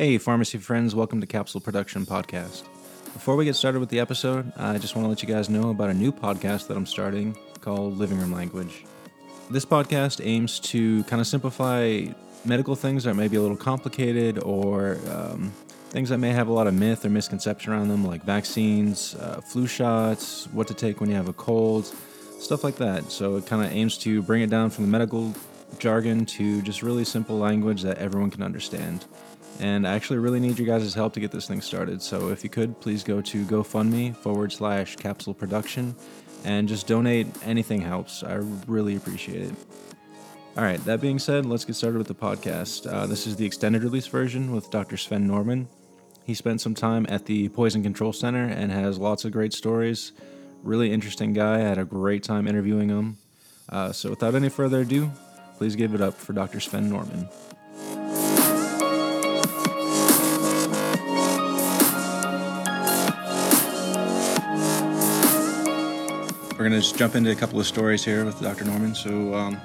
Hey, pharmacy friends, welcome to Capsule Production Podcast. Before we get started with the episode, I just want to let you guys know about a new podcast that I'm starting called Living Room Language. This podcast aims to kind of simplify medical things that may be a little complicated or um, things that may have a lot of myth or misconception around them, like vaccines, uh, flu shots, what to take when you have a cold, stuff like that. So it kind of aims to bring it down from the medical jargon to just really simple language that everyone can understand. And I actually really need your guys' help to get this thing started. So if you could, please go to GoFundMe forward slash capsule production and just donate. Anything helps. I really appreciate it. All right, that being said, let's get started with the podcast. Uh, this is the extended release version with Dr. Sven Normann. He spent some time at the Poison Control Center and has lots of great stories. Really interesting guy. I had a great time interviewing him. Uh, so without any further ado, please give it up for Dr. Sven Normann. We're going to just jump into a couple of stories here with Dr. Normann. So, um,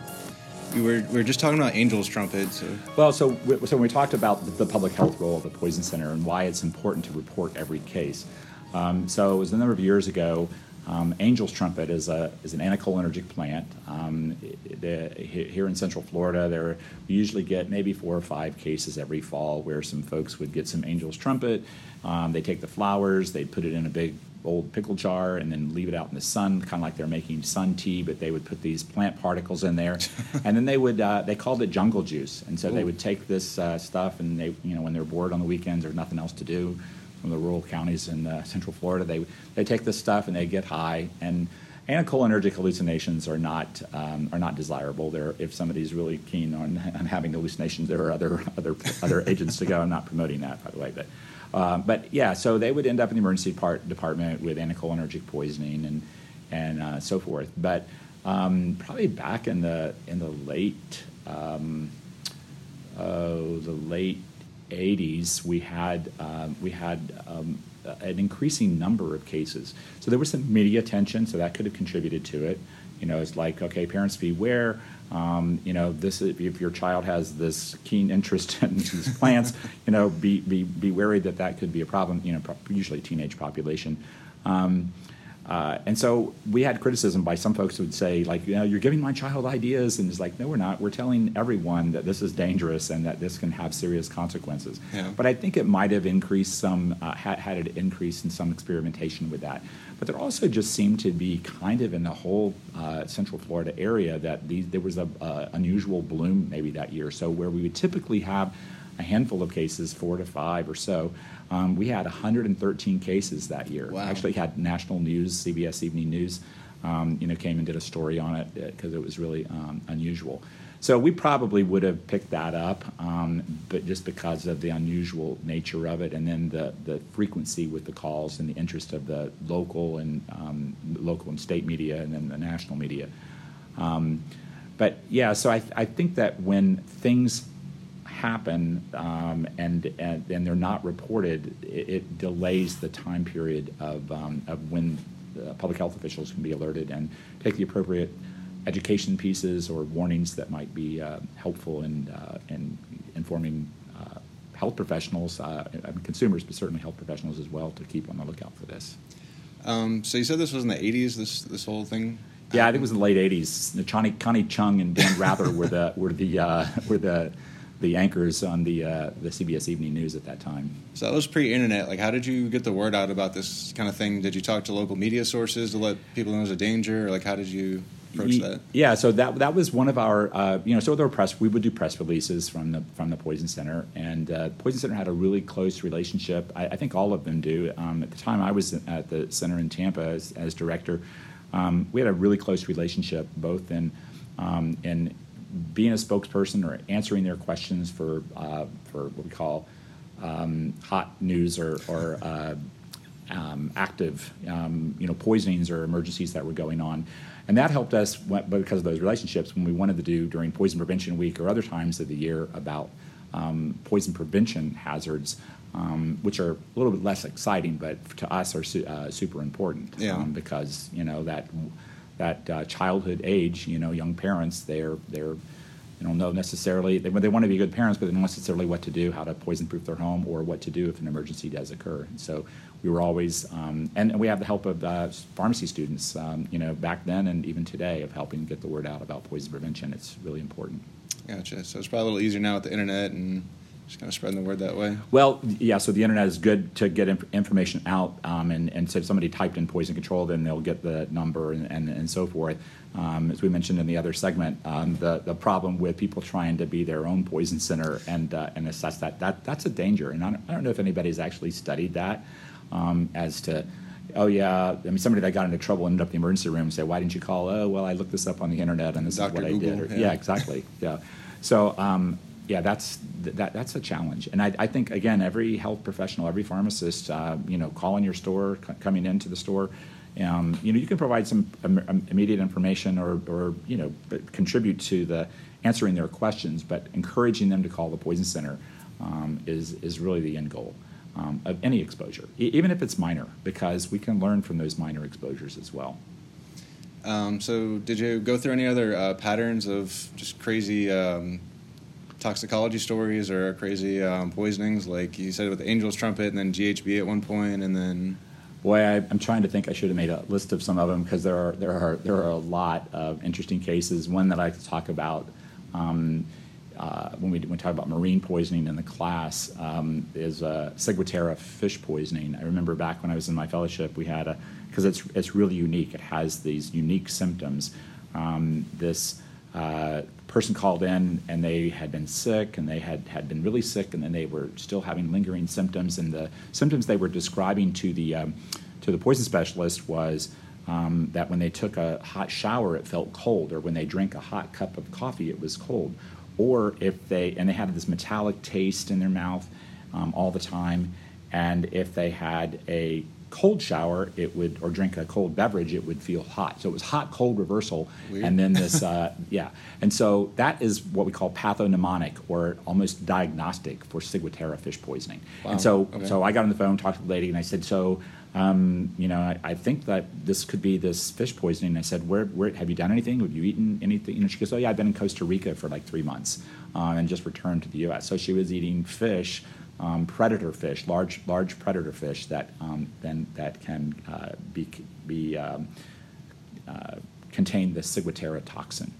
we were, we were just talking about Angel's Trumpet. So. Well, so, so when we talked about the public health role of the Poison Center and why it's important to report every case. Um, so it was a number of years ago. Um, Angel's Trumpet is, a, is an anticholinergic plant. Um, the, here in Central Florida, there we usually get maybe four or five cases every fall where some folks would get some Angel's Trumpet. Um, they take the flowers, they put it in a big old pickle jar and then leave it out in the sun, kind of like they're making sun tea, but they would put these plant particles in there, and then they would uh, they called it jungle juice, and so Ooh. they would take this uh, stuff and they you know when they're bored on the weekends, there's nothing else to do. From the rural counties in uh, Central Florida, they they take this stuff and they get high and. Anticholinergic hallucinations are not um, are not desirable. There, if somebody's really keen on, on having hallucinations, there are other other other agents to go. I'm not promoting that, by the way, but um, but yeah, so they would end up in the emergency part, department with anticholinergic poisoning and and uh, so forth. But um, probably back in the in the late um, oh, the late 80s, we had um, we had um, an increasing number of cases. So there was some media attention, so that could have contributed to it. You know, it's like okay, parents beware. Um, you know, this if your child has this keen interest in these plants, you know, be, be be worried that that could be a problem. You know, usually teenage population. Um, uh, and so we had criticism by some folks who would say, like, you know, you're giving my child ideas, and it's like, no, we're not. We're telling everyone that this is dangerous and that this can have serious consequences. Yeah. But I think it might have increased some, uh, had, had it increased in some experimentation with that. But there also just seemed to be kind of in the whole uh, Central Florida area that these, there was a unusual bloom maybe that year. So where we would typically have a handful of cases, four to five or so. Um, we had 113 cases that year. Wow. Actually, had national news, CBS Evening News, um, you know, came and did a story on it because uh, it was really um, unusual. So we probably would have picked that up, um, but just because of the unusual nature of it, and then the, the frequency with the calls and the interest of the local and um, local and state media, and then the national media. Um, but yeah, so I, I think that when things happen um, and, and, and they're not reported, it, it delays the time period of, um, of when uh, public health officials can be alerted and take the appropriate education pieces or warnings that might be uh, helpful in, uh, in informing uh, health professionals, uh, consumers, but certainly health professionals as well, to keep on the lookout for this. Um, so you said this was in the 80s, this, this whole thing? Yeah, I think it was in the late '80s. Connie, Connie Chung and Dan Rather were the were the uh, were the the anchors on the uh, the CBS Evening News at that time. So that was pre-internet. Like, how did you get the word out about this kind of thing? Did you talk to local media sources to let people know there's a danger? Or like, how did you approach that? Yeah, so that that was one of our uh, you know so there were press we would do press releases from the from the Poison Center, and uh, Poison Center had a really close relationship. I, I think all of them do. Um, at the time, I was at the center in Tampa as, as director. Um, we had a really close relationship, both in um, in being a spokesperson or answering their questions for uh, for what we call um, hot news or, or uh, um, active um, you know poisonings or emergencies that were going on. And that helped us because of those relationships when we wanted to do during Poison Prevention Week or other times of the year about um, poison prevention hazards, um, which are a little bit less exciting, but to us are su- uh, super important yeah. um, because you know that that uh, childhood age, you know, young parents, they're they're they don't know necessarily they, they want to be good parents, but they don't know necessarily what to do, how to poison-proof their home, or what to do if an emergency does occur. And so we were always, um, and we have the help of uh, pharmacy students, um, you know, back then and even today, of helping get the word out about poison prevention. It's really important. Gotcha. So it's probably a little easier now with the internet and just kind of spreading the word that way. Well, yeah. So the internet is good to get inf- information out, um, and and so if somebody typed in poison control, then they'll get the number and and, and so forth. Um, as we mentioned in the other segment, um, the the problem with people trying to be their own poison center and uh, and assess that that that's a danger. And I don't, I don't know if anybody's actually studied that um, as to. Oh yeah, I mean somebody that got into trouble ended up in the emergency room and say, "Why didn't you call?" Oh well, I looked this up on the internet and this Dr. is what Google, I did. Or, yeah. yeah, exactly. Yeah. So um, yeah, that's that, that's a challenge, and I, I think again, every health professional, every pharmacist, uh, you know, calling your store, c- coming into the store, um, you know, you can provide some im- im- immediate information or, or you know, but contribute to the answering their questions, but encouraging them to call the poison center um, is is really the end goal. Um, of any exposure, e- even if it's minor, because we can learn from those minor exposures as well. Um, so did you go through any other uh, patterns of just crazy um, toxicology stories or crazy um, poisonings? Like you said with the Angel's Trumpet and then GHB at one point, and then Boy, I, I'm trying to think. I should have made a list of some of them because there are there are there are a lot of interesting cases. One that I could talk about um, uh, when we when we talk about marine poisoning in the class um, is uh, Ciguatera fish poisoning. I remember back when I was in my fellowship, we had a because it's it's really unique. It has these unique symptoms. Um, this uh, person called in and they had been sick and they had, had been really sick and then they were still having lingering symptoms and the symptoms they were describing to the um, to the poison specialist was um, that when they took a hot shower it felt cold or when they drank a hot cup of coffee it was cold. Or if they and they had this metallic taste in their mouth um, all the time. And if they had a cold shower it would or drink a cold beverage it would feel hot. So it was hot cold reversal. Weird. and then this uh, yeah. And so that is what we call pathognomonic or almost diagnostic for ciguatera fish poisoning. Wow. and so Okay. so i got on the phone talked to the lady and i said so um, you know I, I think that this could be this fish poisoning. And i said where, where have you done anything? Have you eaten anything? You know she goes oh yeah i've been in costa rica for like three months um, and just returned to the us so she was eating fish um, predator fish, large large predator fish that um, then that can uh, be be um, uh, contain the ciguatera toxin,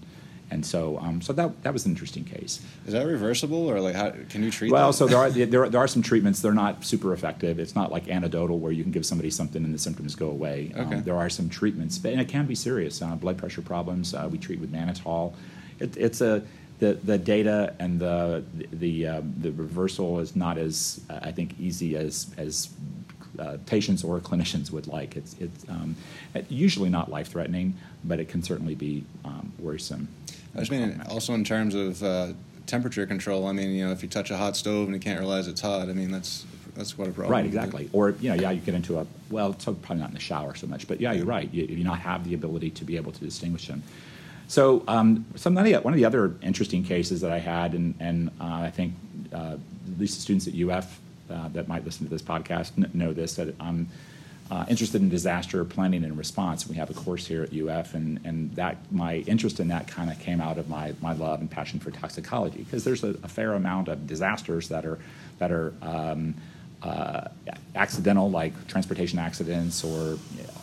and so um, so that that was an interesting case. is that reversible or like how can you treat? Well, that? so there are, there are there are some treatments. They're not super effective. It's not like antidotal where you can give somebody something and the symptoms go away. Um, Okay. there are some treatments, but and it can be serious. Uh, blood pressure problems uh, we treat with mannitol. It, it's a the, the data and the the um, the reversal is not as uh, I think easy as as uh, patients or clinicians would like. It's it's um, usually not life threatening, but it can certainly be um, worrisome. I just mean also in terms of uh, temperature control. I mean, you know, if you touch a hot stove and you can't realize it's hot, I mean, that's that's quite a problem. Right, exactly. Or you know, yeah, you get into a well, probably not in the shower so much, but yeah, you're right. You, you not have the ability to be able to distinguish them. So, um, some one of the other interesting cases that I had, and, and uh, I think uh, at least the students at UF uh, that might listen to this podcast kn- know this that I'm uh, interested in disaster planning and response. We have a course here at UF, and, and that my interest in that kind of came out of my, my love and passion for toxicology because there's a, a fair amount of disasters that are that are um, uh, accidental, like transportation accidents or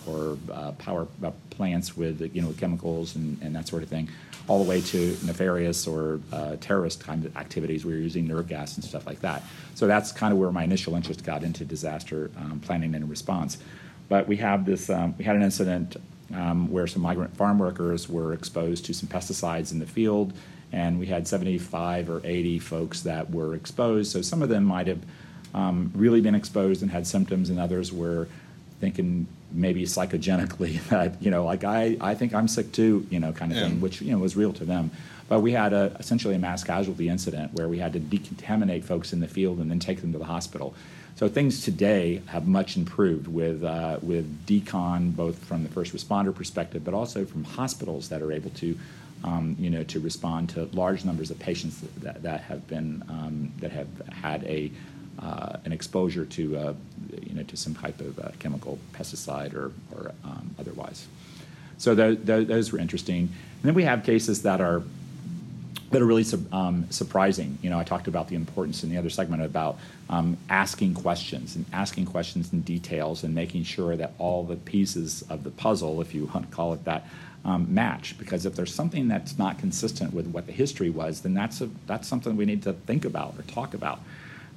or uh, power uh, plants with you know chemicals and, and that sort of thing, all the way to nefarious or uh, terrorist kind of activities you're using nerve gas and stuff like that. So that's kind of where my initial interest got into disaster um, planning and response. But we have this. Um, we had an incident um, where some migrant farm workers were exposed to some pesticides in the field, and we had 75 or 80 folks that were exposed. So some of them might have um, really been exposed and had symptoms, and others were thinking maybe psychogenically that you know, like I, I think I'm sick too, you know, kind of Yeah. thing, which you know was real to them. But we had a, essentially a mass casualty incident where we had to decontaminate folks in the field and then take them to the hospital. So things today have much improved with uh, with decon, both from the first responder perspective, but also from hospitals that are able to, um, you know, to respond to large numbers of patients that, that have been um, that have had a uh, an exposure to uh, you know to some type of uh, chemical pesticide or or um, otherwise. So tho- those were interesting. And then we have cases that are that are really um, surprising. You know, I talked about the importance in the other segment about um, asking questions and asking questions in details and making sure that all the pieces of the puzzle, if you want to call it that, um, match. Because if there's something that's not consistent with what the history was, then that's a, that's something we need to think about or talk about.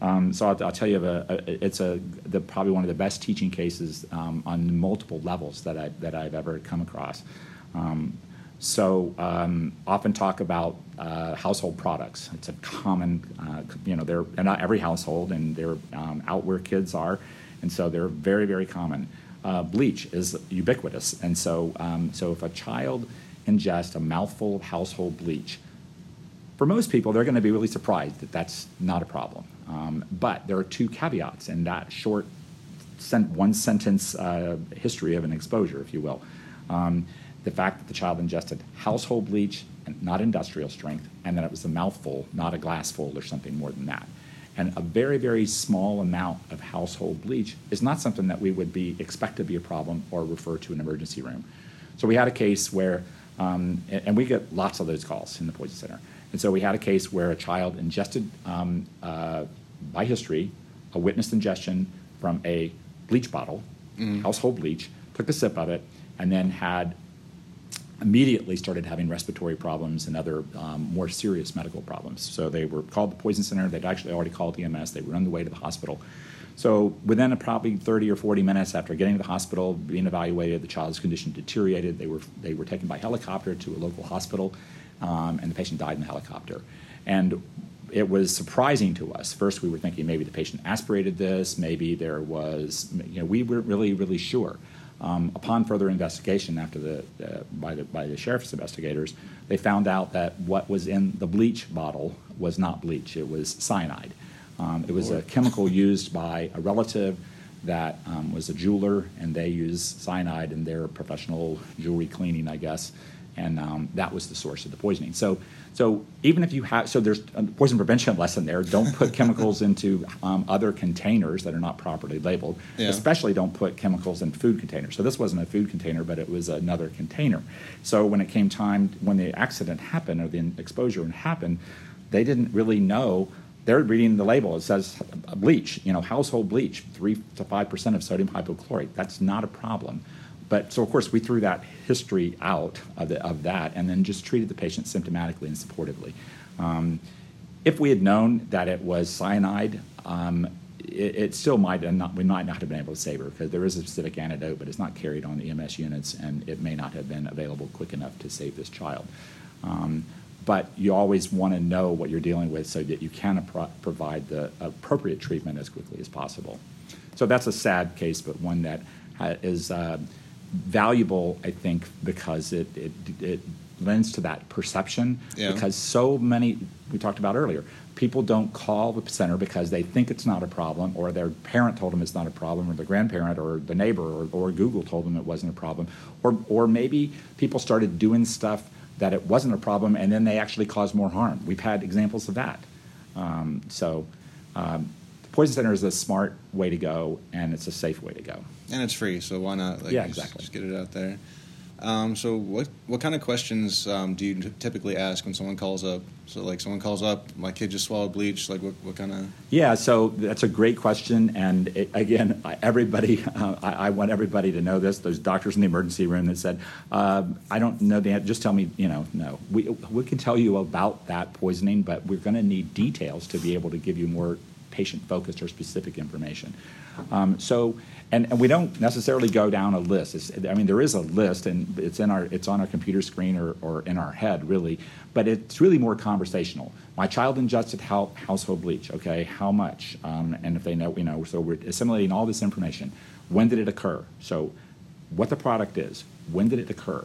Um, so I'll, I'll, tell you, a, a, it's a the, probably one of the best teaching cases um, on multiple levels that I that I've ever come across. Um, so um, often talk about uh, household products. It's a common, uh, you know, they're, not every household, and they're um, out where kids are, and so they're very, very common. Uh, bleach is ubiquitous, and so um, so if a child ingests a mouthful of household bleach, for most people they're going to be really surprised that that's not a problem. Um, but there are two caveats in that short, one sentence uh, history of an exposure, if you will. Um, the fact that the child ingested household bleach, and not industrial strength, and that it was a mouthful, not a glassful or something more than that. And a very, very small amount of household bleach is not something that we would be expect to be a problem or refer to an emergency room. So we had a case where, um, and we get lots of those calls in the poison center. And so we had a case where a child ingested, um, uh, by history, a witnessed ingestion from a bleach bottle, mm. household bleach, took a sip of it, and then had immediately started having respiratory problems and other um, more serious medical problems. So they were called the poison center. They'd actually already called EMS. They were on the way to the hospital. So within a probably 30 or 40 minutes after getting to the hospital, being evaluated, the child's condition deteriorated. They were they were taken by helicopter to a local hospital, um, and the patient died in the helicopter. And it was surprising to us. First, we were thinking maybe the patient aspirated this, maybe there was, you know, we weren't really really sure. Um, upon further investigation after the, uh, by, the, by the sheriff's investigators, they found out that what was in the bleach bottle was not bleach, it was cyanide. Um, it was a chemical used by a relative that um, was a jeweler, and they use cyanide in their professional jewelry cleaning, I guess and um, that was the source of the poisoning. So, so even if you have, so there's a poison prevention lesson there. Don't put chemicals into um, other containers that are not properly labeled. Yeah. Especially don't put chemicals in food containers. So this wasn't a food container, but it was another container. So when it came time, when the accident happened or the exposure happened, they didn't really know they're reading the label. It says bleach, you know, household bleach, three to five percent of sodium hypochlorite. That's not a problem. But so, of course, we threw that history out of, the, of that and then just treated the patient symptomatically and supportively. Um, if we had known that it was cyanide, um, it, it, still might not, we might not have been able to save her because there is a specific antidote, but it's not carried on the EMS units and it may not have been available quick enough to save this child. Um, but you always want to know what you're dealing with so that you can pro- provide the appropriate treatment as quickly as possible. So that's a sad case, but one that is. Uh, valuable, I think, because it, it, it lends to that perception. Yeah. Because so many, we talked about earlier, people don't call the center because they think it's not a problem, or their parent told them it's not a problem, or the grandparent, or the neighbor, or, or Google told them it wasn't a problem, or, or maybe people started doing stuff that it wasn't a problem, and then they actually caused more harm. We've had examples of that. Um, so, um, the poison center is a smart way to go, and it's a safe way to go and it's free, so why not? Like, yeah, exactly. Just, just get it out there. Um, so what what kind of questions um, do you typically ask when someone calls up? So like someone calls up, my kid just swallowed bleach. Like what, what kind of? Yeah, so that's a great question, and it, again, everybody, uh, I, I, want everybody to know this. There's doctors in the emergency room that said, uh, I don't know the answer. Just tell me, you know, no. We we can tell you about that poisoning, but we're going to need details to be able to give you more patient focused or specific information. Um, so and, and we don't necessarily go down a list. It's, I mean, there is a list, and it's in our it's on our computer screen or, or in our head, really. But it's really more conversational. My child ingested how, household bleach. Okay, how much? Um, and if they know, you know, so we're assimilating all this information. When did it occur? So, what the product is. When did it occur?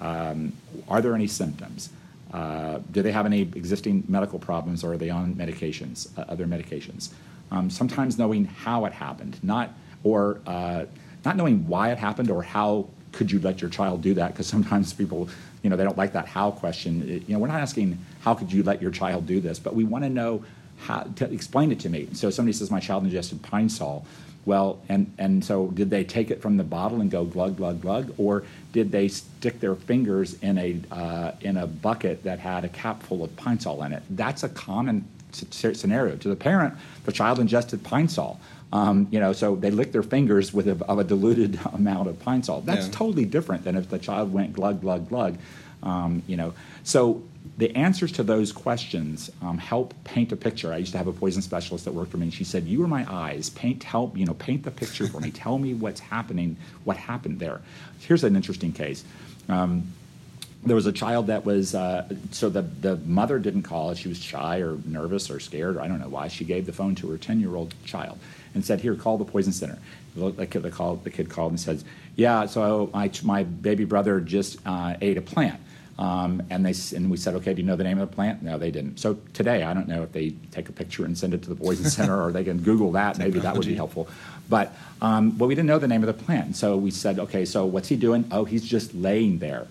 Um, are there any symptoms? Uh, do they have any existing medical problems, or are they on medications, uh, other medications? Um, sometimes knowing how it happened, not or uh, not knowing why it happened or how could you let your child do that because sometimes people you know they don't like that how question you know we're not asking how could you let your child do this but we want to know how, to explain it to me. So somebody says my child ingested pine sol. Well, and, and so did they take it from the bottle and go glug, glug, glug? Or did they stick their fingers in a, uh, in a bucket that had a cap full of pine sol in it? That's a common scenario. To the parent, the child ingested pine sol. Um, you know, so they lick their fingers with a, of a diluted amount of pine sol. That's yeah. totally different than if the child went glug, glug, glug. Um, you know, so the answers to those questions um, help paint a picture. I used to have a poison specialist that worked for me, and she said, "You are my eyes. Paint, help, you know, paint the picture for me. Tell me what's happening, what happened there." Here's an interesting case. Um, there was a child that was uh, so the the mother didn't call. She was shy or nervous or scared, or I don't know why. She gave the phone to her ten year old child and said, "Here, call the poison center." The kid, the, call, the kid called and says, "Yeah, so my my baby brother just uh, ate a plant." Um, and they and we said, okay, do you know the name of the plant? No, they didn't. So today, I don't know if they take a picture and send it to the poison center, or they can Google that. Maybe that would be helpful. But um, but we didn't know the name of the plant, so we said, okay, so what's he doing? Oh, he's just laying there,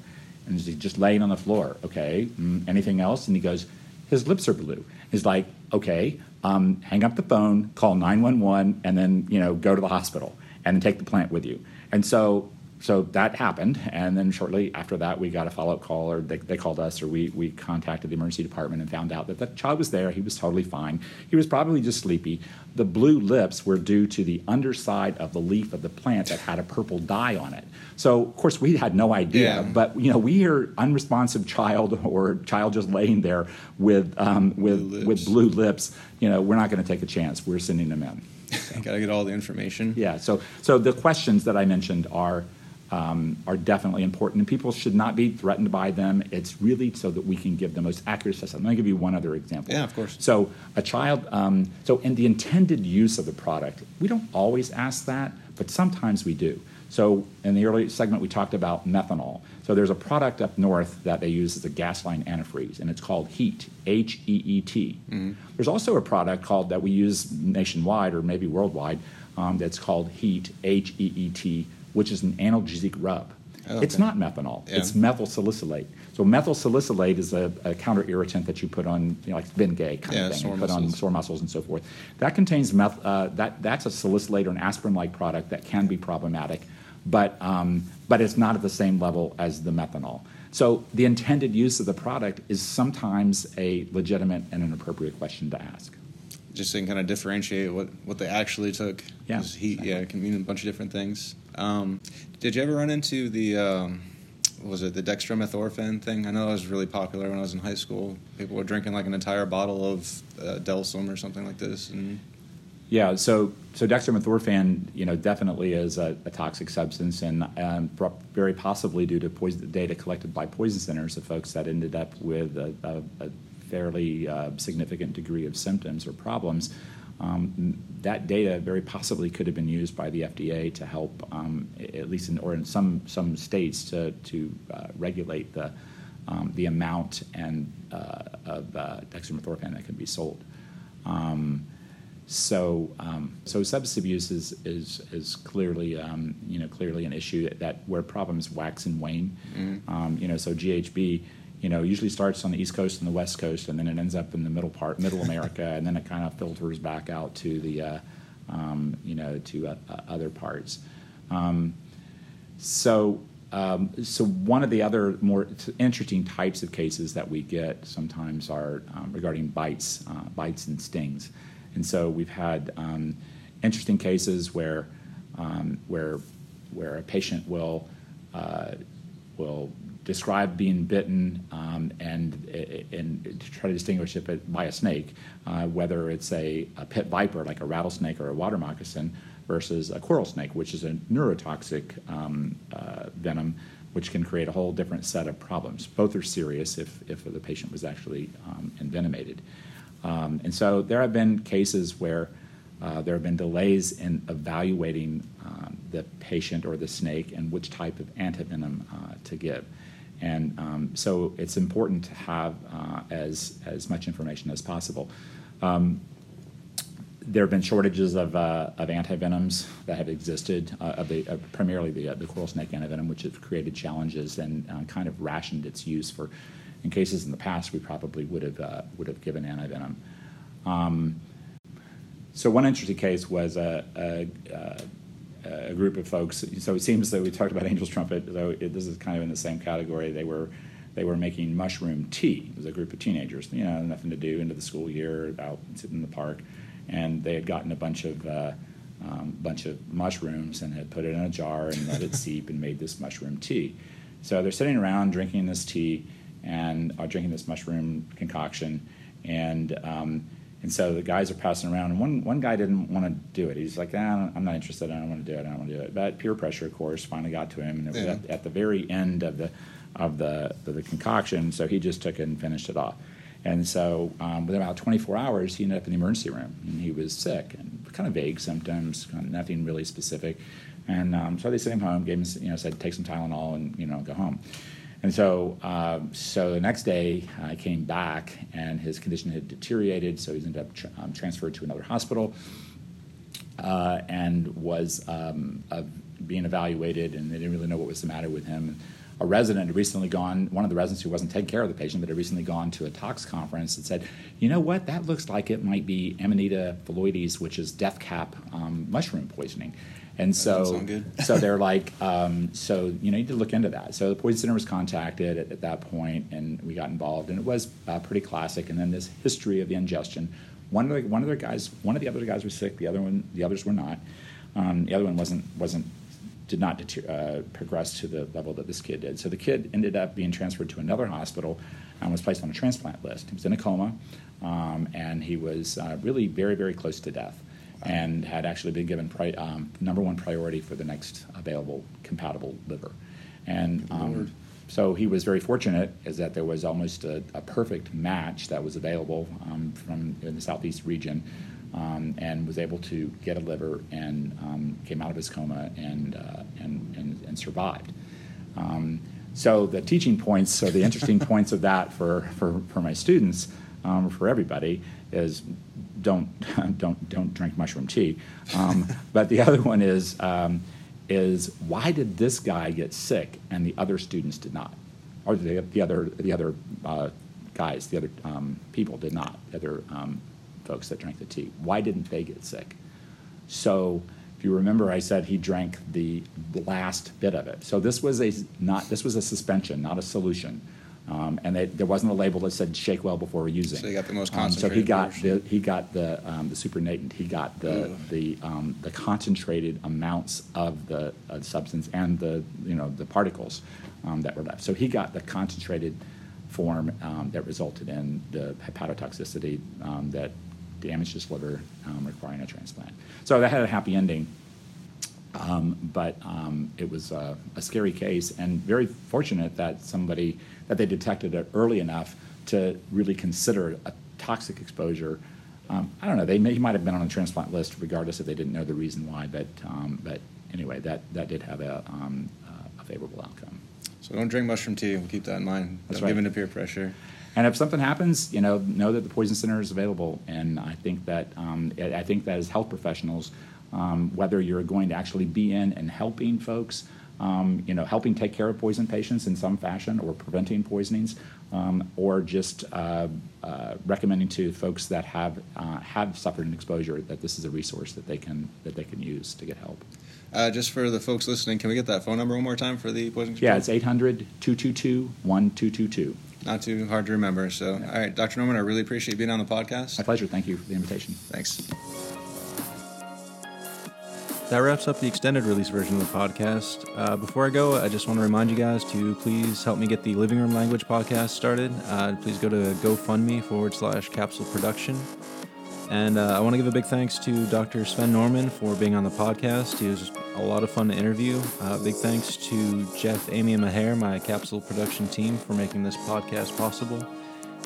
and he's just laying on the floor. Okay, mm, anything else? And he goes, his lips are blue. He's like, okay, um, hang up the phone, call 911, and then you know go to the hospital and then take the plant with you. And so so that happened, and then shortly after that, we got a follow up call, or they, they, called us, or we, we contacted the emergency department and found out that the child was there. He was totally fine. He was probably just sleepy. The blue lips were due to the underside of the leaf of the plant that had a purple dye on it. So, of course, we had no idea, yeah. but you know, we hear unresponsive child or child just laying there with um, with blue with blue lips. You know, we're not going to take a chance. We're sending them in. So. Got to get all the information. Yeah. So, so the questions that I mentioned are um, are definitely important, and people should not be threatened by them. It's really so that we can give the most accurate assessment. Let me give you one other example. Yeah, of course. So a child, um, so in the intended use of the product, we don't always ask that, but sometimes we do. So in the early segment, we talked about methanol. So there's a product up north that they use as a gas line antifreeze, and it's called Heat, H E E T. Mm-hmm. There's also a product called that we use nationwide or maybe worldwide um, that's called Heat, H E E T which is an analgesic rub. Okay. It's not methanol. Yeah. It's methyl salicylate. So methyl salicylate is a, a counter irritant that you put on, you know, like Bengay kind yeah, of thing. You put muscles. on sore muscles and so forth. That contains meth. Uh, that that's a salicylate or an aspirin-like product that can be problematic, but um, but it's not at the same level as the methanol. So the intended use of the product is sometimes a legitimate and an appropriate question to ask just to kind of differentiate what, what they actually took. Yeah, heat. Exactly. Yeah, it can mean a bunch of different things. Um, did you ever run into the um, was it the dextromethorphan thing? I know that was really popular when I was in high school. People were drinking like an entire bottle of uh, Delsym or something like this, and yeah, so so dextromethorphan, you know, definitely is a, a toxic substance, and um, very possibly due to poison, data collected by poison centers of folks that ended up with a, a, a fairly uh, significant degree of symptoms or problems. Um, that data very possibly could have been used by the FDA to help, um, at least in or in some some states, to to uh, regulate the um, the amount and uh, of uh, dextromethorphan that can be sold. Um, so, um, so substance abuse is is, is clearly um, you know clearly an issue that, that where problems wax and wane. Mm-hmm. you know, so GHB you know, usually starts on the East Coast and the West Coast, and then it ends up in the middle part, Middle America, and then it kind of filters back out to the, uh, um, you know, to uh, uh, other parts. Um, so, um, so one of the other more interesting types of cases that we get sometimes are um, regarding bites, uh, bites and stings, and so we've had um, interesting cases where, um, where, where a patient will uh, will describe being bitten um, and, and to try to distinguish it by a snake, uh, whether it's a, a, pit viper like a rattlesnake or a water moccasin versus a coral snake, which is a neurotoxic um, uh, venom, which can create a whole different set of problems. Both are serious if, if the patient was actually um, envenomated. Um, and so there have been cases where uh, there have been delays in evaluating um, the patient or the snake and which type of antivenom uh, to give. And um, so it's important to have uh, as, as much information as possible. Um, there have been shortages of, uh, of antivenoms that have existed, uh, of the, primarily the, uh, the coral snake antivenom, which have created challenges and uh, kind of rationed its use for, in cases in the past, we probably would have, uh, would have given antivenom. Um, so one interesting case was a, a, a, group of folks. So it seems that we talked about Angel's Trumpet. Though it, this is kind of in the same category. They were they were making mushroom tea. It was a group of teenagers, you know, nothing to do, into the school year, out sitting in the park, and they had gotten a bunch of uh, um, bunch of mushrooms and had put it in a jar and let it seep and made this mushroom tea. So they're sitting around drinking this tea and are drinking this mushroom concoction, and um, and so the guys are passing around, and one, one guy didn't want to do it. He's like, ah, I'm not interested. I don't want to do it. I don't want to do it. But peer pressure, of course, finally got to him, and it was yeah. at, at, the very end of the of the, the, the concoction. So he just took it and finished it off. And so um, within about 24 hours, he ended up in the emergency room, and he was sick and kind of vague symptoms, kind of nothing really specific. And um, so they sent him home, gave him, you know, said take some Tylenol and you know go home. And so, uh, so the next day I came back, and his condition had deteriorated. So he ended up tra- um, transferred to another hospital, uh, and was um, uh, being evaluated, and they didn't really know what was the matter with him. A resident had recently gone, one of the residents who wasn't taking care of the patient, but had recently gone to a tox conference and said, you know what, that looks like it might be Amanita phalloides, which is death cap um, mushroom poisoning. And so, so they're like, um, so you know, you need to look into that. So the poison center was contacted at, at that point, and we got involved, and it was uh, pretty classic. And then this history of the ingestion. One of the one of the guys, one of the other guys was sick. The other one, the others were not. Um, the other one wasn't wasn't did not deter, uh, progress to the level that this kid did. So the kid ended up being transferred to another hospital and was placed on a transplant list. He was in a coma, um, and he was uh, really very very close to death and had actually been given pri- um, number one priority for the next available compatible liver. And um, so he was very fortunate is that there was almost a, a perfect match that was available um, from in the southeast region. Um, and was able to get a liver and um, came out of his coma and, uh, and, and, and, survived. Um, so the teaching points, so the interesting points of that for, for, for my students, for everybody, is don't don't don't drink mushroom tea. Um, but the other one is um, is why did this guy get sick and the other students did not, or the, the other the other uh, guys, the other um, people did not, the other um, folks that drank the tea. Why didn't they get sick? So. If you remember, I said he drank the last bit of it. So this was a not this was a suspension, not a solution. Um, and they, there wasn't a label that said shake well before using. So he got the most concentrated. Um, so he got the he got the um, the supernatant. He got the the um, the concentrated amounts of the uh, substance and the you know the particles um, that were left. So he got the concentrated form um, that resulted in the hepatotoxicity that damaged his liver, requiring a transplant. So that had a happy ending. Um, but um, it was a scary case, and very fortunate that somebody that they detected it early enough to really consider a toxic exposure. Um, I don't know. They may, he might have been on a transplant list, regardless if they didn't know the reason why. But um, but anyway, that that did have a, um, a favorable outcome. So don't drink mushroom tea. We'll keep that in mind. That's don't right. give in to peer pressure. And if something happens, you know, know that the poison center is available. And I think that um, I think that as health professionals, um, whether you're going to actually be in and helping folks, um, you know, helping take care of poison patients in some fashion or preventing poisonings, um, or just uh, uh, recommending to folks that have uh, have suffered an exposure that this is a resource that they can that they can use to get help. Uh, just for the folks listening, can we get that phone number one more time for the poison control? Yeah, it's 800 222 1222. Not too hard to remember. So, yeah. all right, Dr. Normann, I really appreciate you being on the podcast. My pleasure. Thank you for the invitation. Thanks. That wraps up the extended release version of the podcast. Uh, before I go, I just want to remind you guys to please help me get the Living Room Language podcast started. Uh, please go to GoFundMe forward slash capsule production. And uh, I want to give a big thanks to Dr. Sven Normann for being on the podcast. He was a lot of fun to interview. Uh, big thanks to Jeff, Amy, and Maher, my capsule production team, for making this podcast possible.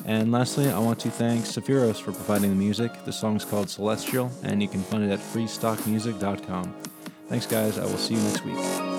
And lastly, I want to thank Sephiros for providing the music. The song is called Celestial, and you can find it at freestockmusic.com. Thanks, guys. I will see you next week.